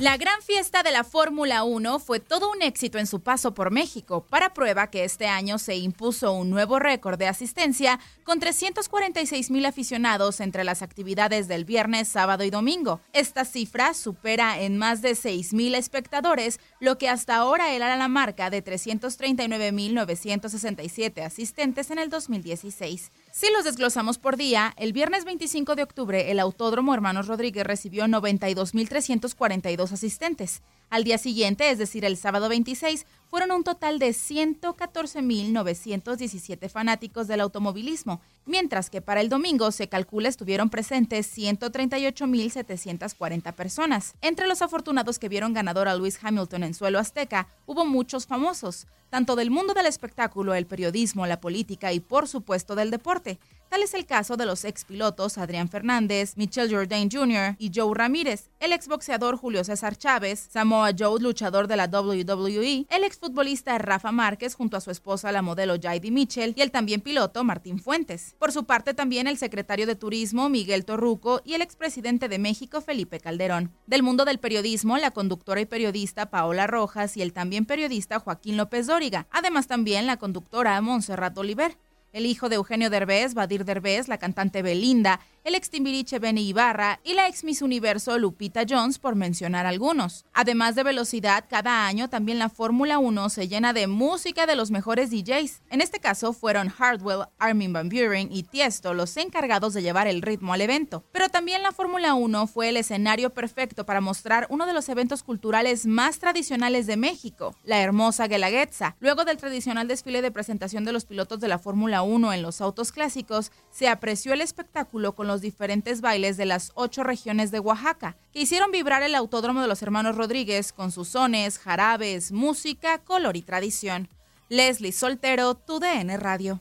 La gran fiesta de la Fórmula 1 fue todo un éxito en su paso por México, para prueba que este año se impuso un nuevo récord de asistencia con 346 mil aficionados entre las actividades del viernes, sábado y domingo. Esta cifra supera en más de 6 mil espectadores, lo que hasta ahora era la marca de 339 mil 967 asistentes en el 2016. Si los desglosamos por día, el viernes 25 de octubre el Autódromo Hermanos Rodríguez recibió 92.342 asistentes. Al día siguiente, es decir, el sábado 26, fueron un total de 114.917 fanáticos del automovilismo, mientras que para el domingo se calcula estuvieron presentes 138.740 personas. Entre los afortunados que vieron ganador a Lewis Hamilton en suelo azteca, hubo muchos famosos, tanto del mundo del espectáculo, el periodismo, la política y por supuesto del deporte. Tal es el caso de los expilotos Adrián Fernández, Michelle Jourdain Jr. y Joe Ramírez, el exboxeador Julio César Chávez, Samoa Joe, luchador de la WWE, el exfutbolista Rafa Márquez junto a su esposa la modelo Jaidi Mitchell y el también piloto Martín Fuentes. Por su parte también el secretario de Turismo Miguel Torruco y el expresidente de México Felipe Calderón. Del mundo del periodismo, la conductora y periodista Paola Rojas y el también periodista Joaquín López Dóriga, además también la conductora Montserrat Oliver el hijo de Eugenio Derbez, Badir Derbez, la cantante Belinda, el ex Timbiriche Benny Ibarra y la ex Miss Universo Lupita Jones, por mencionar algunos. Además de velocidad, cada año también la Fórmula 1 se llena de música de los mejores DJs. En este caso fueron Hardwell, Armin Van Buren y Tiesto los encargados de llevar el ritmo al evento. Pero también la Fórmula 1 fue el escenario perfecto para mostrar uno de los eventos culturales más tradicionales de México, la hermosa Guelaguetza. Luego del tradicional desfile de presentación de los pilotos de la Fórmula 1 en los autos clásicos, se apreció el espectáculo con los diferentes bailes de las ocho regiones de Oaxaca, que hicieron vibrar el autódromo de los hermanos Rodríguez con sus sones, jarabes, música, color y tradición. Leslie Soltero, tu DN Radio.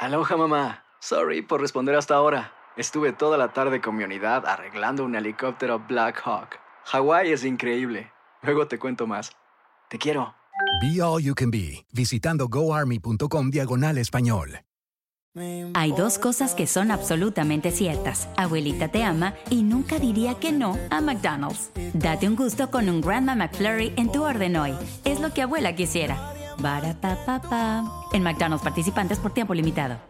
Aloha mamá. Sorry por responder hasta ahora. Estuve toda la tarde con mi unidad arreglando un helicóptero Black Hawk. Hawái es increíble. Luego te cuento más. Te quiero. Be All You Can Be, visitando goarmy.com diagonal español. Hay dos cosas que son absolutamente ciertas. Abuelita te ama y nunca diría que no a McDonald's. Date un gusto con un Grandma McFlurry en tu orden hoy. Es lo que abuela quisiera. Barata papá. En McDonald's participantes por tiempo limitado.